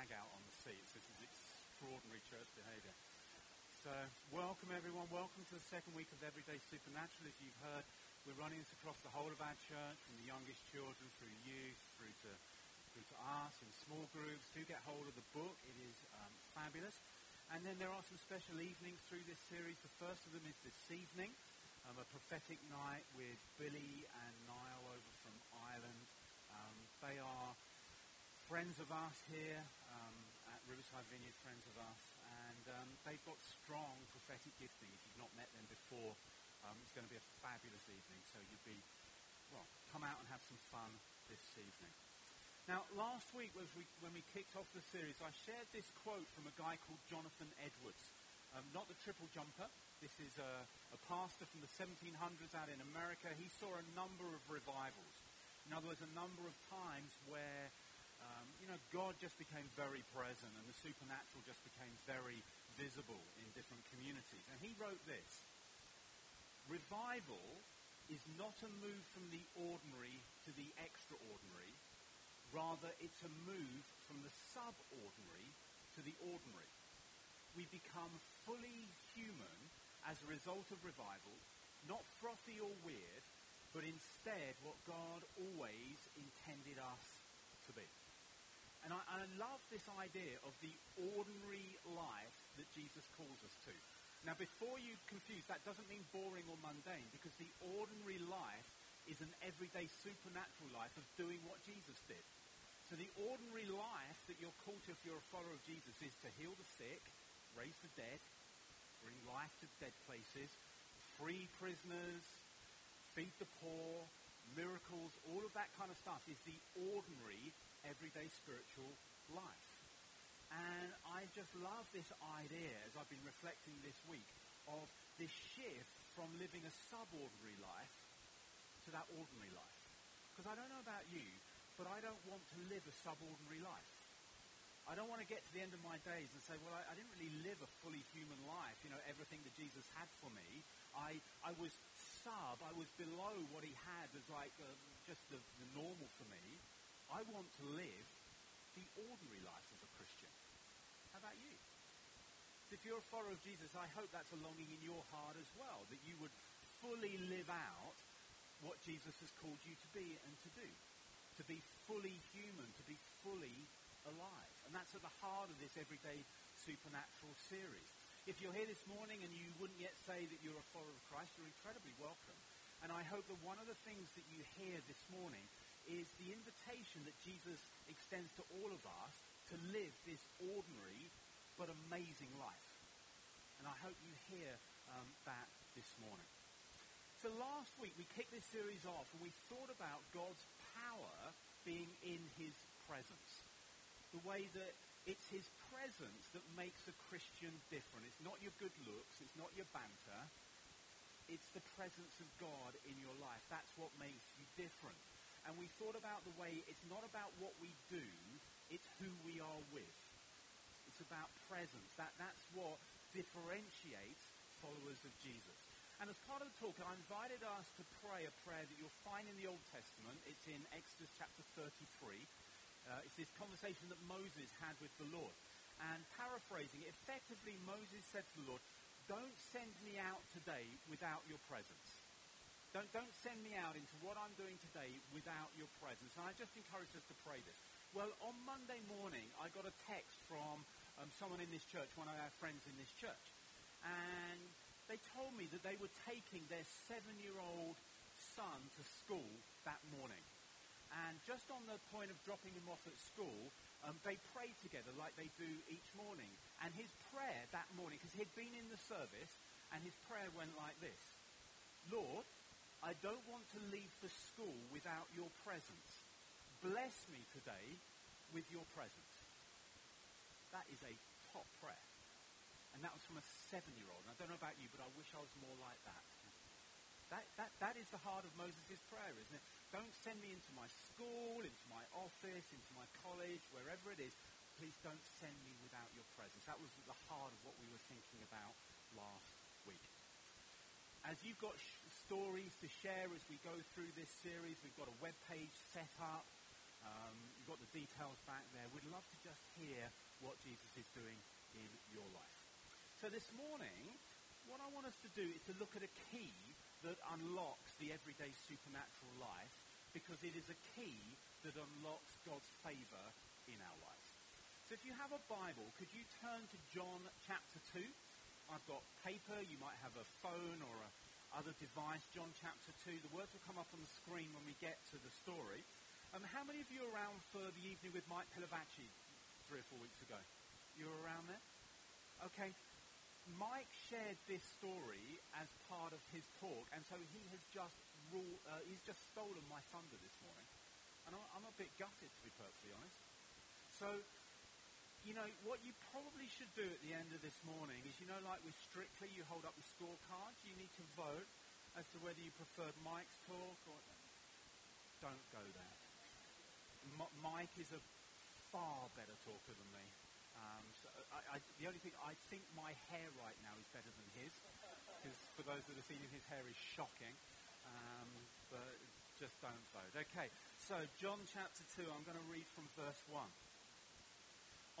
flag out on the seats. This is extraordinary church behaviour. So welcome everyone. Welcome to the second week of Everyday Supernatural. As you've heard, we're running this across the whole of our church, from the youngest children through youth, through to through to us in small groups. Do get hold of the book. It is um, fabulous. And then there are some special evenings through this series. The first of them is this evening, um, a prophetic night with Billy and Niall over from Ireland. Um, they are friends of us here um, at Riverside Vineyard, friends of us, and um, they've got strong prophetic gifting. If you've not met them before, um, it's going to be a fabulous evening. So you'd be, well, come out and have some fun this evening. Now, last week was we, when we kicked off the series, I shared this quote from a guy called Jonathan Edwards. Um, not the triple jumper. This is a, a pastor from the 1700s out in America. He saw a number of revivals. In other words, a number of times where, um, you know, God just became very present and the supernatural just became very visible in different communities. And he wrote this Revival is not a move from the ordinary to the extraordinary Rather, it's a move from the subordinary to the ordinary. We become fully human as a result of revival, not frothy or weird, but instead what God always intended us to be. And I, I, love this idea of the ordinary life that Jesus calls us to. Now, before you confuse, that doesn't mean boring or mundane, because the ordinary life is an everyday supernatural life of doing what Jesus did. So the ordinary life that you're called to if you're a follower of Jesus is to heal the sick, raise the dead, bring life to dead places, free prisoners, feed the poor, miracles, all of that kind of stuff is the ordinary, everyday spiritual life. And I just love this idea, as I've been reflecting this week, of this shift from living a subordinary life to that ordinary life. Because I don't know about you, but I don't want to live a subordinary life. I don't want to get to the end of my days and say, well, I, I, didn't really live a fully human life, you know, everything that Jesus had for me. I, I was sub, I was below what he had as like uh, just the, the normal for me. I want to live the ordinary life of a Christian. How about you? So if you're a follower of Jesus, I hope that's a longing in your heart as well, that you would fully live out what Jesus has called you to be and to do to be fully human, to be fully alive. And that's at the heart of this everyday supernatural series. If you're here this morning and you wouldn't yet say that you're a follower of Christ, you're incredibly welcome. And I hope that one of the things that you hear this morning is the invitation that Jesus extends to all of us to live this ordinary but amazing life. And I hope you hear um, that this morning. So last week we kicked this series off and we thought about God's power being in his presence. The way that it's his presence that makes a Christian different. It's not your good looks, it's not your banter. It's the presence of God in your life. That's what makes you different. And we thought about the way it's not about what we do, it's who we are with. It's about presence. That, that's what differentiates followers of Jesus. And as part of the talk, I invited us to pray a prayer that you'll find in the Old Testament. It's in Exodus chapter 33. Uh, it's this conversation that Moses had with the Lord. And paraphrasing, effectively, Moses said to the Lord, don't send me out today without your presence. Don't, don't send me out into what I'm doing today without your presence. And I just encourage us to pray this. Well, on Monday morning, I got a text from um, someone in this church, one of our friends in this church. And they told me that they were taking their seven-year-old son to school that morning. And just on the point of dropping him off at school, um, they prayed together like they do each morning. And his prayer that morning, because he'd been in the service, and his prayer went like this. Lord, I don't want to leave the school without your presence. Bless me today with your presence. That is a top prayer. And that was from a seven-year-old. And I don't know about you, but I wish I was more like that. That, that, that is the heart of Moses' prayer, isn't it? Don't send me into my school, into my office, into my college, wherever it is. Please don't send me without your presence. That was the heart of what we were thinking about last. As you've got sh- stories to share as we go through this series, we've got a web page set up. Um, you've got the details back there. We'd love to just hear what Jesus is doing in your life. So this morning, what I want us to do is to look at a key that unlocks the everyday supernatural life because it is a key that unlocks God's favor in our life. So if you have a Bible, could you turn to John chapter 2? I've got paper. You might have a phone or a other device. John chapter 2. The words will come up on the screen when we get to the story. Um, how many of you are around for the evening with Mike Pilavachi three or four weeks ago? You were around there? Okay. Mike shared this story as part of his talk, and so he has just rule, uh, he's just stolen my thunder this morning. And I'm a bit gutted, to be perfectly honest. So you know, what you probably should do at the end of this morning is, you know, like with Strictly, you hold up the scorecards. You need to vote as to whether you preferred Mike's talk or... Don't go there. M- Mike is a far better talker than me. Um, so I, I, the only thing, I think my hair right now is better than his. Because for those that have seen him, his hair is shocking. Um, but just don't vote. Okay, so John chapter 2, I'm going to read from verse 1.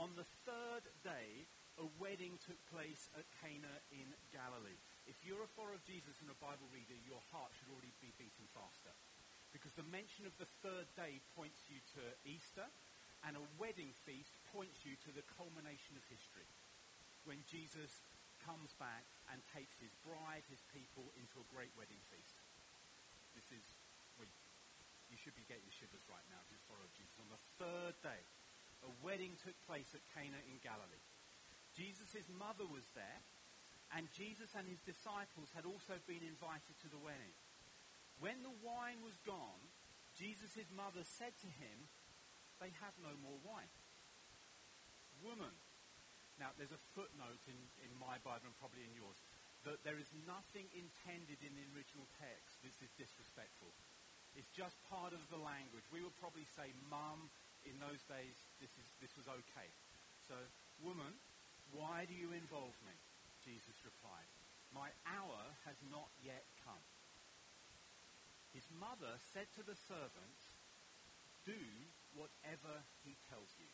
On the third day, a wedding took place at Cana in Galilee. If you're a follower of Jesus and a Bible reader, your heart should already be beating faster. Because the mention of the third day points you to Easter, and a wedding feast points you to the culmination of history. When Jesus comes back and takes his bride, his people, into a great wedding feast. This is, well, you should be getting shivers right now if you're a follower of Jesus. On the third day, a wedding took place at Cana in Galilee. Jesus' mother was there, and Jesus and his disciples had also been invited to the wedding. When the wine was gone, Jesus' mother said to him, They have no more wine. Woman. Now, there's a footnote in, in my Bible and probably in yours that there is nothing intended in the original text. This is disrespectful. It's just part of the language. We would probably say mum, in those days, this, is, this was okay. So, woman, why do you involve me? Jesus replied, My hour has not yet come. His mother said to the servants, Do whatever he tells you.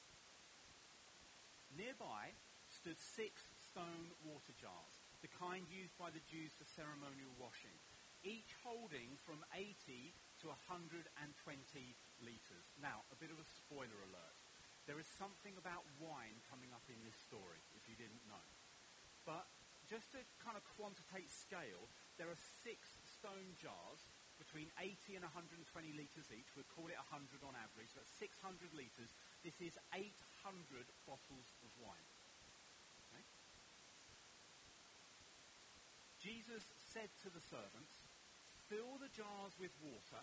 Nearby stood six stone water jars, the kind used by the Jews for ceremonial washing, each holding from 80 to 120 litres. Now, a bit of a spoiler alert. There is something about wine coming up in this story, if you didn't know. But just to kind of quantitate scale, there are six stone jars between 80 and 120 litres each. We'll call it 100 on average. That's 600 litres. This is 800 bottles of wine. Okay? Jesus said to the servants, fill the jars with water.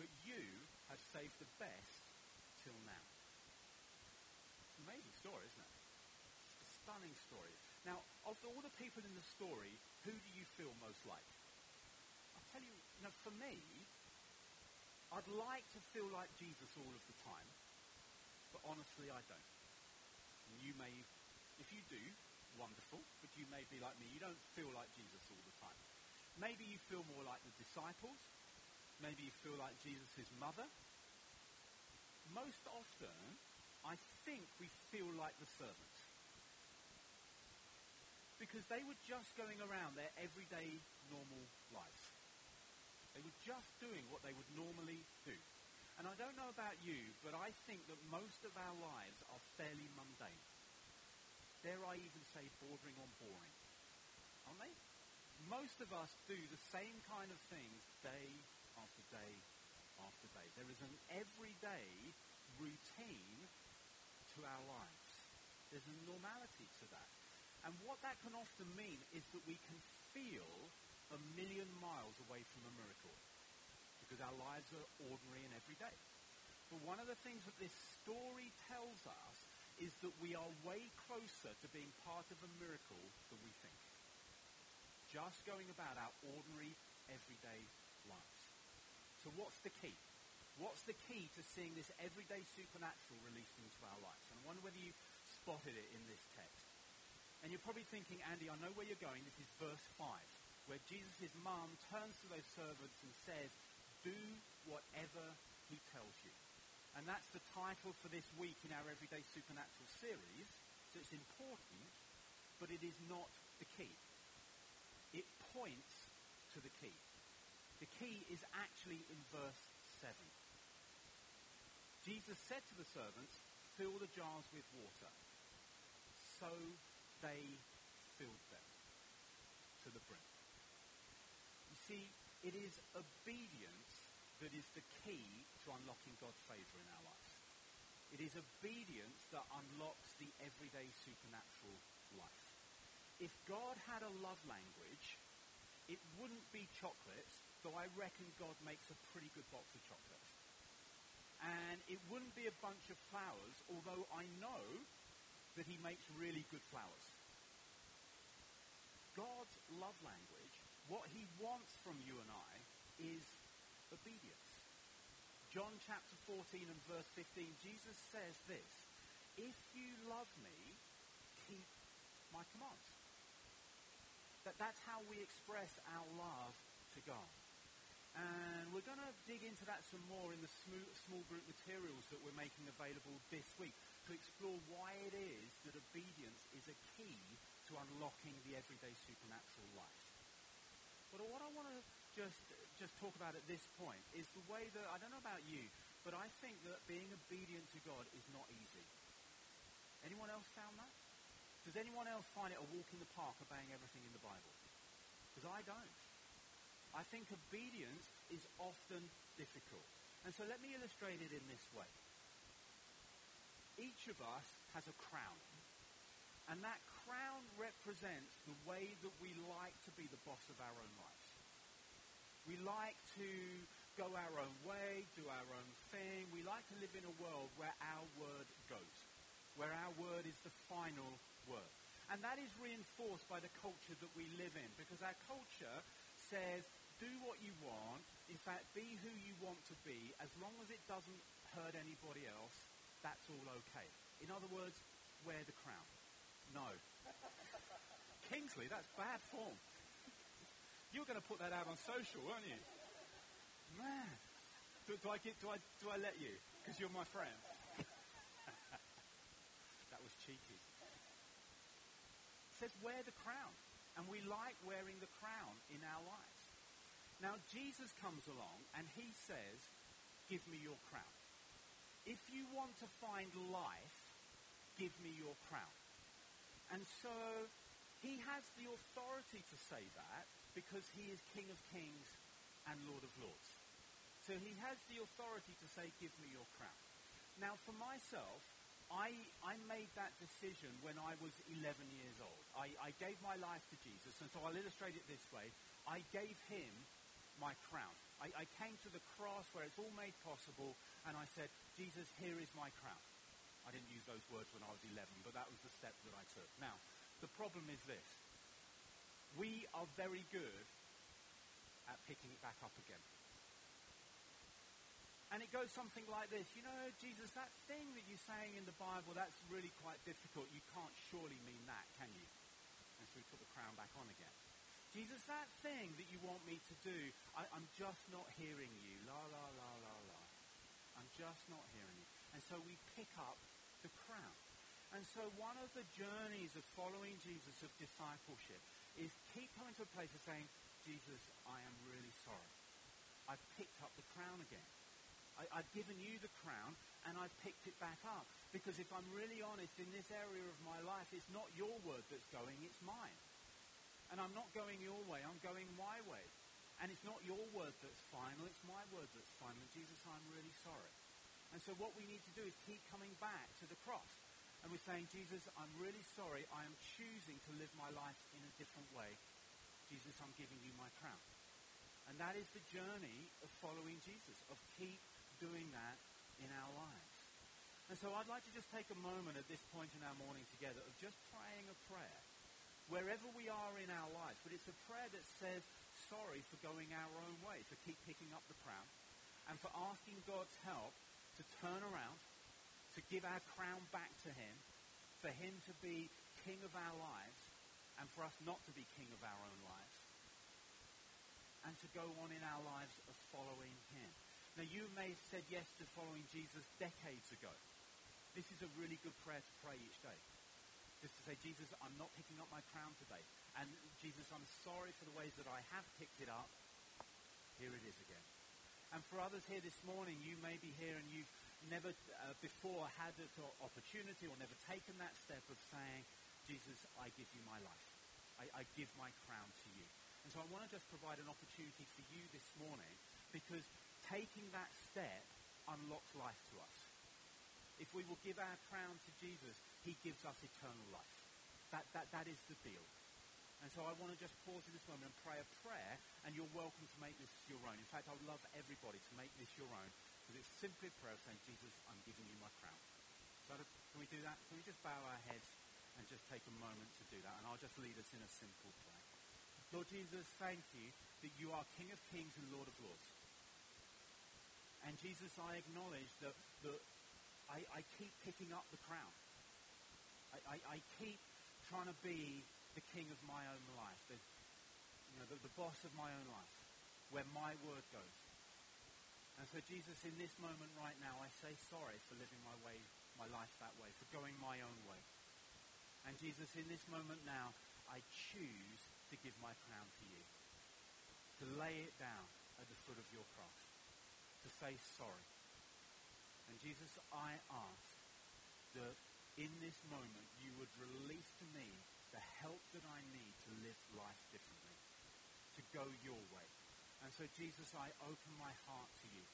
But you have saved the best till now. Amazing story, isn't it? It's a stunning story. Now, of all the people in the story, who do you feel most like? I'll tell you, you know, for me, I'd like to feel like Jesus all of the time, but honestly, I don't. And you may, if you do, wonderful, but you may be like me. You don't feel like Jesus all the time. Maybe you feel more like the disciples. Maybe you feel like Jesus' mother. Most often, I think we feel like the servants. Because they were just going around their everyday, normal life. They were just doing what they would normally do. And I don't know about you, but I think that most of our lives are fairly mundane dare I even say bordering on boring. Aren't they? Most of us do the same kind of things day after day after day. There is an everyday routine to our lives. There's a normality to that. And what that can often mean is that we can feel a million miles away from a miracle because our lives are ordinary and everyday. But one of the things that this story tells us is that we are way closer to being part of a miracle than we think. Just going about our ordinary, everyday lives. So what's the key? What's the key to seeing this everyday supernatural released into our lives? And I wonder whether you spotted it in this text. And you're probably thinking, Andy, I know where you're going. This is verse 5, where Jesus' mum turns to those servants and says, do whatever he tells you. And that's the title for this week in our Everyday Supernatural series. So it's important, but it is not the key. It points to the key. The key is actually in verse 7. Jesus said to the servants, fill the jars with water. So they filled them to the brim. You see, it is obedience that is the key to unlocking God's favor in our lives. It is obedience that unlocks the everyday supernatural life. If God had a love language, it wouldn't be chocolates, though I reckon God makes a pretty good box of chocolates. And it wouldn't be a bunch of flowers, although I know that he makes really good flowers. God's love language, what he wants from you and I, is obedience. John chapter 14 and verse 15, Jesus says this, if you love me, keep my commands. That that's how we express our love to God. And we're going to dig into that some more in the small group materials that we're making available this week to explore why it is that obedience is a key to unlocking the everyday supernatural life. But what I want to just just talk about at this point is the way that I don't know about you, but I think that being obedient to God is not easy. Anyone else found that? Does anyone else find it a walk in the park obeying everything in the Bible? Because I don't. I think obedience is often difficult. And so let me illustrate it in this way. Each of us has a crown. And that crown represents the way that we like to be the boss of our own lives. We like to go our own way, do our own thing. We like to live in a world where our word goes, where our word is the final word. And that is reinforced by the culture that we live in, because our culture says, do what you want, in fact, be who you want to be, as long as it doesn't hurt anybody else, that's all okay. In other words, wear the crown. No. Kingsley, that's bad form. You're going to put that out on social, aren't you? Man. Do, do I, get, do, I, do I let you? Because you're my friend. that was cheeky. It says, wear the crown. And we like wearing the crown in our lives. Now, Jesus comes along and he says, give me your crown. If you want to find life, give me your crown. And so he has the authority to say that because he is King of Kings and Lord of Lords. So he has the authority to say, give me your crown. Now, for myself, I, I made that decision when I was 11 years old. I, I gave my life to Jesus, and so I'll illustrate it this way. I gave him my crown. I, I came to the cross where it's all made possible, and I said, Jesus, here is my crown. I didn't use those words when I was 11, but that was the step that I took. Now, the problem is this we are very good at picking it back up again. And it goes something like this. You know, Jesus, that thing that you're saying in the Bible, that's really quite difficult. You can't surely mean that, can you? And so we put the crown back on again. Jesus, that thing that you want me to do, I, am just not hearing you. La, la, la, la, la. I'm just not hearing you. And so we pick up the crown. And so one of the journeys of following Jesus, of discipleship, is keep coming to a place of saying, Jesus, I am really sorry. I've picked up the crown again. I, have given you the crown and I've picked it back up. Because if I'm really honest, in this area of my life, it's not your word that's going, it's mine. And I'm not going your way, I'm going my way. And it's not your word that's final, it's my word that's final. And Jesus, I'm really sorry. And so what we need to do is keep coming back to the cross. And we're saying, Jesus, I'm really sorry. I am choosing to live my life in a different way. Jesus, I'm giving you my crown. And that is the journey of following Jesus, of keep doing that in our lives. And so I'd like to just take a moment at this point in our morning together of just praying a prayer wherever we are in our lives. But it's a prayer that says sorry for going our own way, for keep picking up the crown, and for asking God's help to turn around, to give our crown back to him, for him to be king of our lives, and for us not to be king of our own lives, and to go on in our lives of following him. Now, you may have said yes to following Jesus decades ago. This is a really good prayer to pray each day. Just to say, Jesus, I'm not picking up my crown today. And Jesus, I'm sorry for the ways that I have picked it up. Here it is again. And for others here this morning, you may be here and you've never uh, before had the opportunity or never taken that step of saying, Jesus, I give you my life. I, I give my crown to you. And so I want to just provide an opportunity for you this morning because taking that step unlocks life to us. If we will give our crown to Jesus, he gives us eternal life. That, that, that is the deal. And so I want to just pause in this moment and pray a prayer, and you're welcome to make this your own. In fact, I would love everybody to make this your own, because it's simply a prayer saying, Jesus, I'm giving you my crown. So can we do that? Can we just bow our heads and just take a moment to do that? And I'll just lead us in a simple prayer. Lord Jesus, thank you that you are King of kings and Lord of lords. And Jesus, I acknowledge that, that I, I keep picking up the crown. I, I, I keep trying to be the king of my own life, the, you know, the, the boss of my own life, where my word goes. And so, Jesus, in this moment right now, I say sorry for living my way, my life that way, for going my own way. And Jesus, in this moment now, I choose to give my crown to you, to lay it down at the foot of your cross, to say sorry. And Jesus, I ask that in this moment you would release to me the help that I need to live life differently, to go your way. And so, Jesus, I open my heart to you.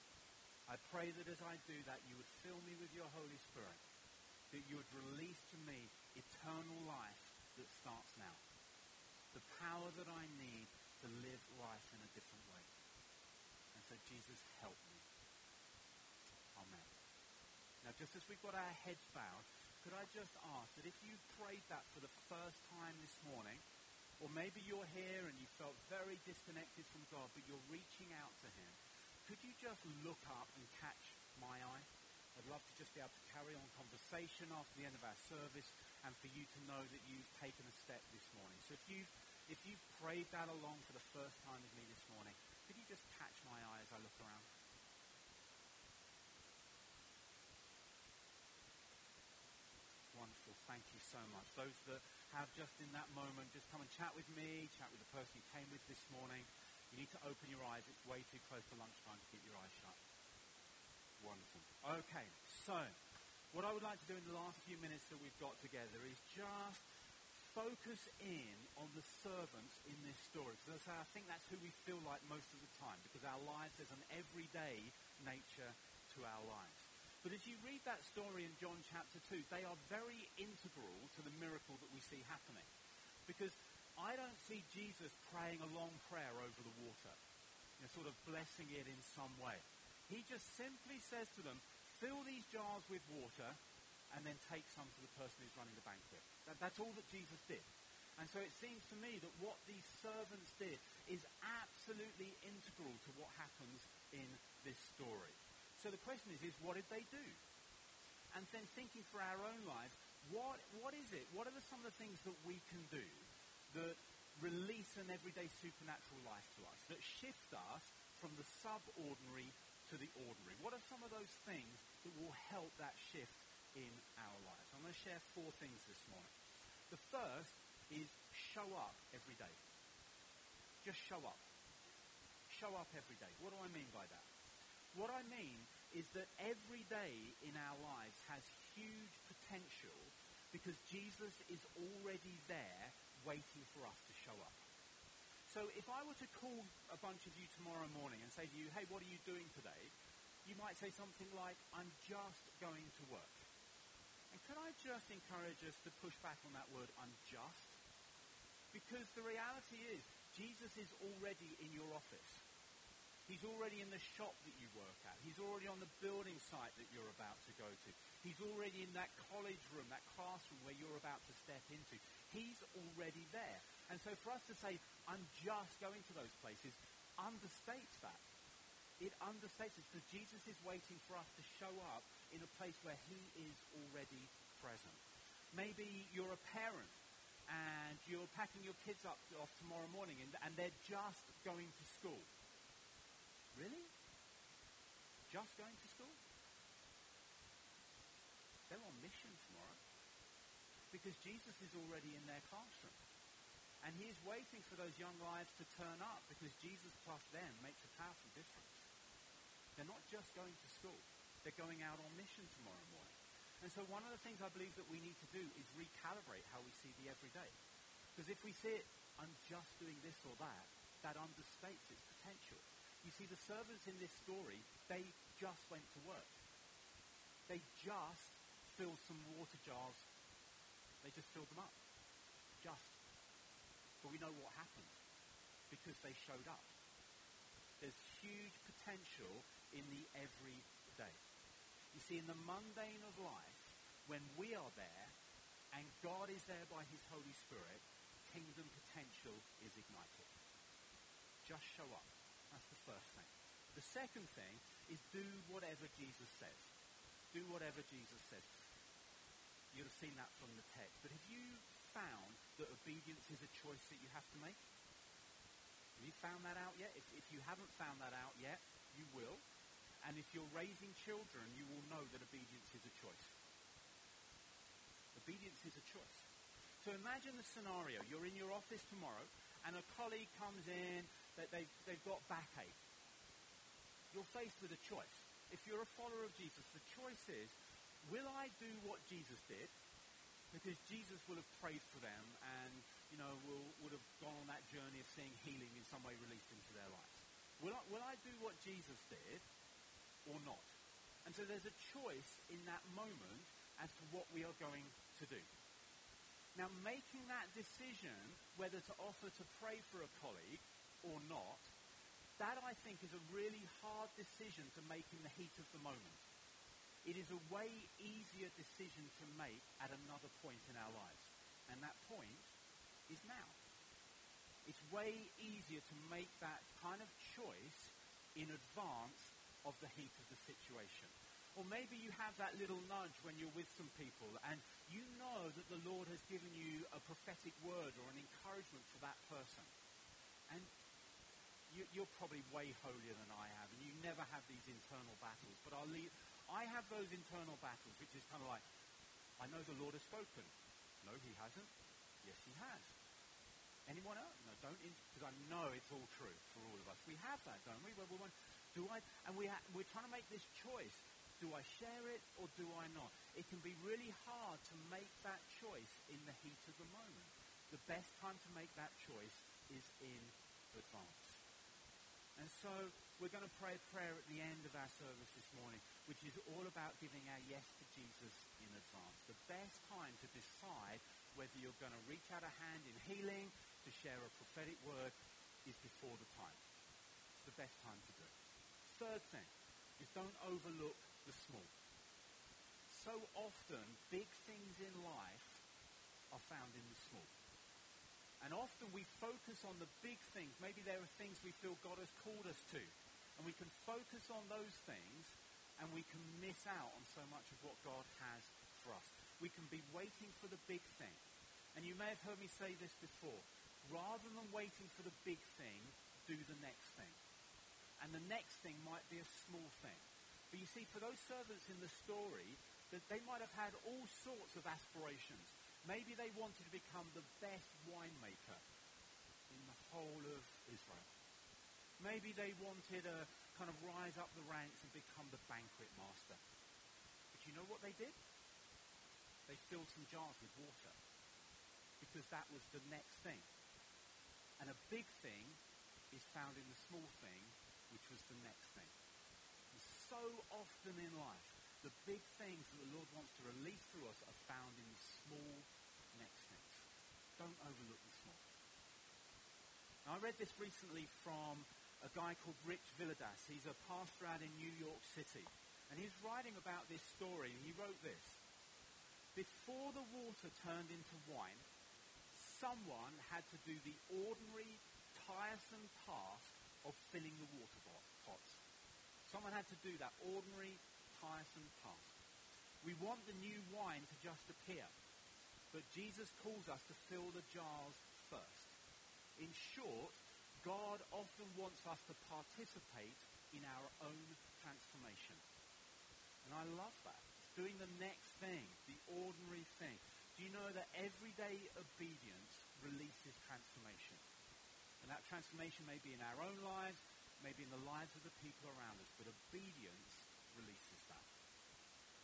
I pray that as I do that, you would fill me with your Holy Spirit, that you would release to me eternal life that starts now. The power that I need to live life in a different way. And so, Jesus, help me. Amen. Now, just as we've got our heads bowed, could I just ask that if you prayed that for the first time this morning, or maybe you're here and you felt very disconnected from God, but you're reaching out to him, could you just look up and catch my eye? I'd love to just be able to carry on conversation after the end of our service and for you to know that you've taken a step this morning. So if you've, if you've prayed that along for the first time with me this morning, could you just catch my eye as I look around? Thank you so much. Those that have just in that moment, just come and chat with me, chat with the person you came with this morning. You need to open your eyes. It's way too close to lunchtime to keep your eyes shut. Wonderful. Okay, so what I would like to do in the last few minutes that we've got together is just focus in on the servants in this story. Because I think that's who we feel like most of the time, because our lives, there's an everyday nature to our lives. But as you read that story in John chapter 2, they are very integral to the miracle that we see happening. Because I don't see Jesus praying a long prayer over the water, you know, sort of blessing it in some way. He just simply says to them, fill these jars with water and then take some to the person who's running the banquet. That, that's all that Jesus did. And so it seems to me that what these servants did is absolutely integral to what happens in this story. So the question is, is what did they do? And then thinking for our own lives, what, what is it? What are the, some of the things that we can do that release an everyday supernatural life to us, that shift us from the subordinary to the ordinary? What are some of those things that will help that shift in our lives? I'm going to share four things this morning. The first is show up every day. Just show up. Show up every day. What do I mean by that? What I mean is that every day in our lives has huge potential because Jesus is already there waiting for us to show up. So if I were to call a bunch of you tomorrow morning and say to you, hey, what are you doing today? You might say something like, I'm just going to work. And can I just encourage us to push back on that word, unjust? Because the reality is, Jesus is already in your office. He's already in the shop that you work at. He's already on the building site that you're about to go to. He's already in that college room, that classroom where you're about to step into. He's already there. And so for us to say, I'm just going to those places, understates that. It understates it because Jesus is waiting for us to show up in a place where he is already present. Maybe you're a parent and you're packing your kids up off tomorrow morning and, and they're just going to school. Really? Just going to school? They're on mission tomorrow. Because Jesus is already in their classroom. And he is waiting for those young lives to turn up because Jesus plus them makes a powerful difference. They're not just going to school. They're going out on mission tomorrow morning. And so one of the things I believe that we need to do is recalibrate how we see the everyday. Because if we see it, I'm just doing this or that, that understates its potential. You see, the servants in this story, they just went to work. They just filled some water jars. They just filled them up. Just. But we know what happened because they showed up. There's huge potential in the everyday. You see, in the mundane of life, when we are there and God is there by his Holy Spirit, kingdom potential is ignited. Just show up. That's the first thing. The second thing is do whatever Jesus says. Do whatever Jesus says. You'd have seen that from the text. But have you found that obedience is a choice that you have to make? Have you found that out yet? If, if you haven't found that out yet, you will. And if you're raising children, you will know that obedience is a choice. Obedience is a choice. So imagine the scenario. You're in your office tomorrow, and a colleague comes in that they've, they've got backache. You're faced with a choice. If you're a follower of Jesus, the choice is, will I do what Jesus did? Because Jesus will have prayed for them and, you know, will, would have gone on that journey of seeing healing in some way released into their lives. Will I, will I do what Jesus did or not? And so there's a choice in that moment as to what we are going to do. Now, making that decision whether to offer to pray for a colleague or not, that I think is a really hard decision to make in the heat of the moment. It is a way easier decision to make at another point in our lives. And that point is now. It's way easier to make that kind of choice in advance of the heat of the situation. Or maybe you have that little nudge when you're with some people and you know that the Lord has given you a prophetic word or an encouragement for that person. You, are probably way holier than I am, and you never have these internal battles. But I'll leave, I have those internal battles, which is kind of like, I know the Lord has spoken. No, he hasn't. Yes, he has. Anyone else? No, don't, because I know it's all true for all of us. We have that, don't we? Where we do I? And we ha- we're trying to make this choice. Do I share it or do I not? It can be really hard to make that choice in the heat of the moment. The best time to make that choice is in advance. And so we're going to pray a prayer at the end of our service this morning, which is all about giving our yes to Jesus in advance. The best time to decide whether you're going to reach out a hand in healing, to share a prophetic word, is before the time. It's the best time to do it. Third thing is don't overlook the small. So often, big things in life are found in the small. And often we focus on the big things. Maybe there are things we feel God has called us to. And we can focus on those things and we can miss out on so much of what God has for us. We can be waiting for the big thing. And you may have heard me say this before. Rather than waiting for the big thing, do the next thing. And the next thing might be a small thing. But you see, for those servants in the story, that they might have had all sorts of aspirations. Maybe they wanted to become the best winemaker in the whole of Israel. Maybe they wanted to kind of rise up the ranks and become the banquet master. But you know what they did? They filled some jars with water because that was the next thing. And a big thing is found in the small thing, which was the next thing. And so often in life, the big things that the Lord wants to release through us are found in the small things. Don't overlook the small. Now, I read this recently from a guy called Rich Villodas. He's a pastor out in New York City. And he's writing about this story. and He wrote this. Before the water turned into wine, someone had to do the ordinary, tiresome task of filling the water pots. Someone had to do that ordinary, tiresome task. We want the new wine to just appear. But Jesus calls us to fill the jars first. In short, God often wants us to participate in our own transformation. And I love that. It's doing the next thing, the ordinary thing. Do you know that everyday obedience releases transformation? And that transformation may be in our own lives, maybe in the lives of the people around us, but obedience releases that.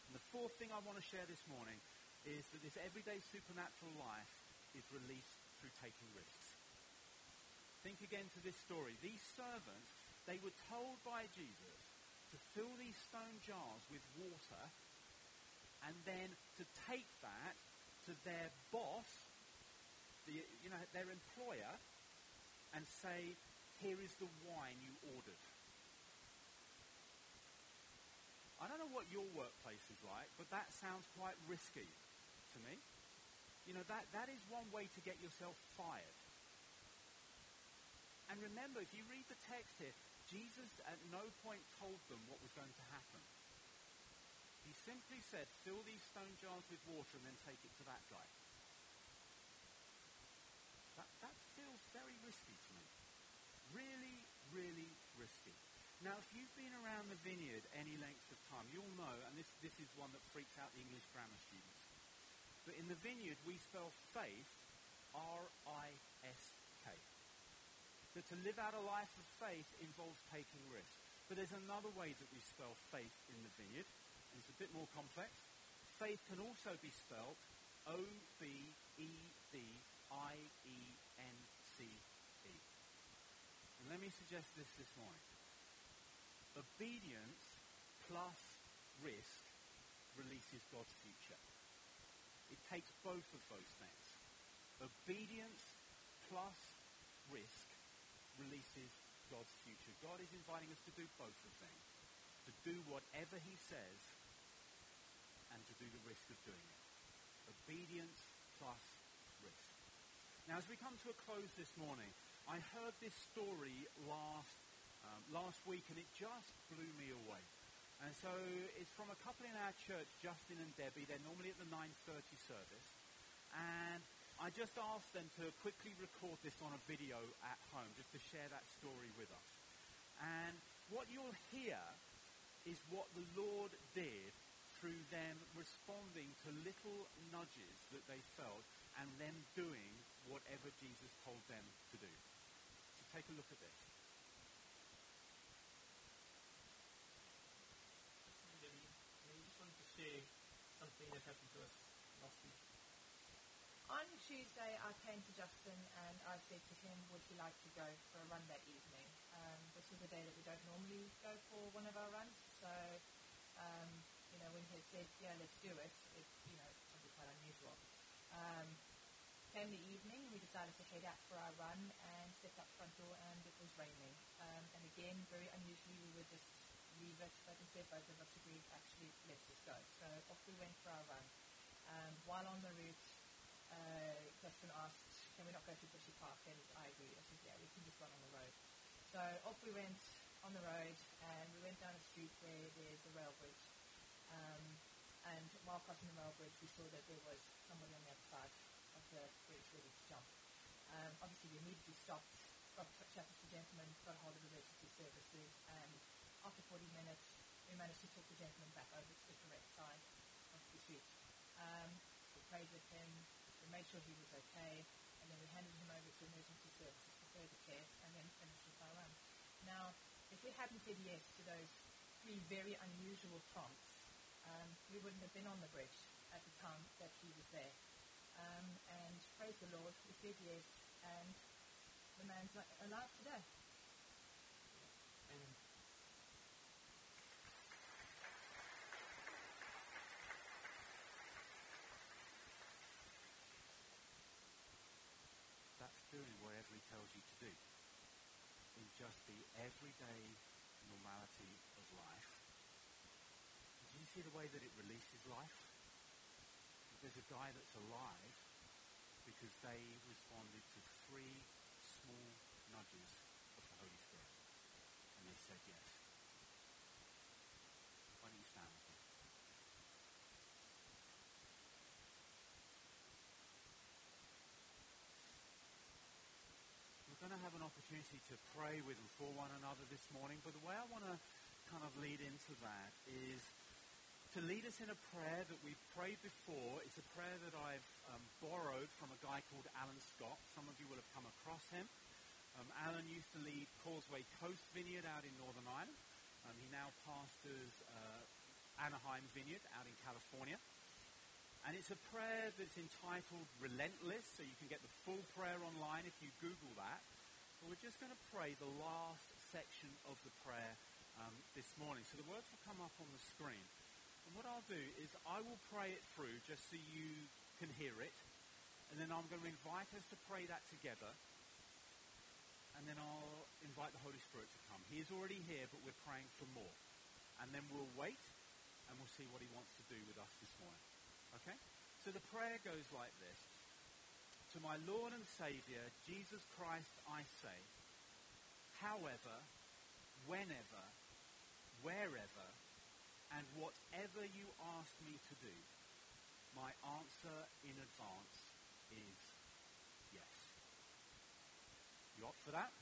And the fourth thing I want to share this morning is that this everyday supernatural life is released through taking risks. Think again to this story. These servants, they were told by Jesus to fill these stone jars with water and then to take that to their boss, the, you know, their employer, and say, here is the wine you ordered. I don't know what your workplace is like, but that sounds quite risky to me. You know, that, that is one way to get yourself fired. And remember, if you read the text here, Jesus at no point told them what was going to happen. He simply said, fill these stone jars with water and then take it to that guy. That, that feels very risky to me. Really, really risky. Now, if you've been around the vineyard any length of time, you'll know, and this, this is one that freaks out the English grammar students, but in the vineyard we spell faith R-I-S-K. That to live out a life of faith involves taking risks. But there's another way that we spell faith in the vineyard, and it's a bit more complex. Faith can also be spelled O-B-E-D-I-E-N-C-E. And let me suggest this this morning. Obedience plus risk releases God's future. It takes both of those things. Obedience plus risk releases God's future. God is inviting us to do both of them. To do whatever he says and to do the risk of doing it. Obedience plus risk. Now as we come to a close this morning, I heard this story last, um, last week and it just blew me away. And so it's from a couple in our church, Justin and Debbie. They're normally at the 9.30 service. And I just asked them to quickly record this on a video at home, just to share that story with us. And what you'll hear is what the Lord did through them responding to little nudges that they felt and them doing whatever Jesus told them to do. So take a look at this. share something that happened to us last week. On Tuesday, I came to Justin and I said to him, would he like to go for a run that evening? Um, this was a day that we don't normally go for one of our runs, so, um, you know, when he said, yeah, let's do it, it, you know, something quite unusual. Um, came the evening, we decided to head out for our run and stepped up front door and it was raining. Um, and again, very unusually, we were just leave it, but instead both of us agreed, actually, let's just go. So off we went for our run. Um, while on the route, uh, Justin asked, can we not go to Bushy Park? And I agreed. I said, yeah, we can just run on the road. So off we went on the road, and we went down a street where there's a rail bridge. Um, and while crossing the rail bridge, we saw that there was somebody on the other side of the bridge ready to jump. Um, obviously, we immediately stopped, got chatted to the gentleman, got hold of emergency services, and after 40 minutes, we managed to talk the gentleman back over to the correct side of the street. Um, we prayed with him, we made sure he was okay, and then we handed him over to emergency services for further care, and then finished with our run. Now, if we hadn't said yes to those three very unusual prompts, um, we wouldn't have been on the bridge at the time that he was there. Um, and praise the Lord, we said yes, and the man's alive today. And That's doing whatever he tells you to do. In just the everyday normality of life. Do you see the way that it releases life? There's a guy that's alive because they responded to three small nudges of the Holy Spirit. And they said yes. Why don't you stand with me? We're going to have an opportunity to pray with and for one another this morning, but the way I want to kind of lead into that is to lead us in a prayer that we've prayed before. It's a prayer that I've um, borrowed from a guy called Alan Scott. Some of you will have come across him. Um, Alan used to lead Causeway Coast Vineyard out in Northern Ireland. Um, he now pastors uh, Anaheim Vineyard out in California. And it's a prayer that's entitled Relentless, so you can get the full prayer online if you Google that. We're just going to pray the last section of the prayer um, this morning. So the words will come up on the screen. And what I'll do is I will pray it through just so you can hear it. And then I'm going to invite us to pray that together. And then I'll invite the Holy Spirit to come. He is already here, but we're praying for more. And then we'll wait and we'll see what he wants to do with us this morning. Okay? So the prayer goes like this. To my Lord and Savior, Jesus Christ, I say, however, whenever, wherever, and whatever you ask me to do, my answer in advance is yes. You opt for that?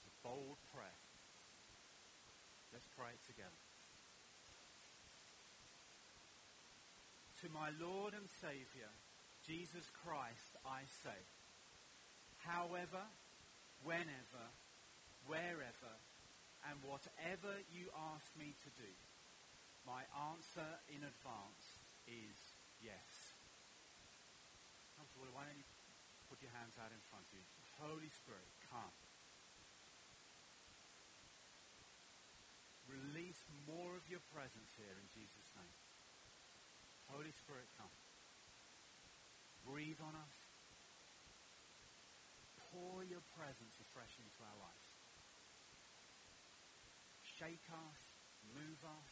It's a bold prayer. Let's pray it together. To my Lord and Savior, Jesus Christ, I say, however, whenever, wherever, and whatever you ask me to do, my answer in advance is yes. Comfortable, why don't you put your hands out in front of you? Holy Spirit, come. Release more of your presence here in Jesus' name. Holy Spirit, come. Breathe on us. Pour your presence afresh into our lives. Shake us, move us,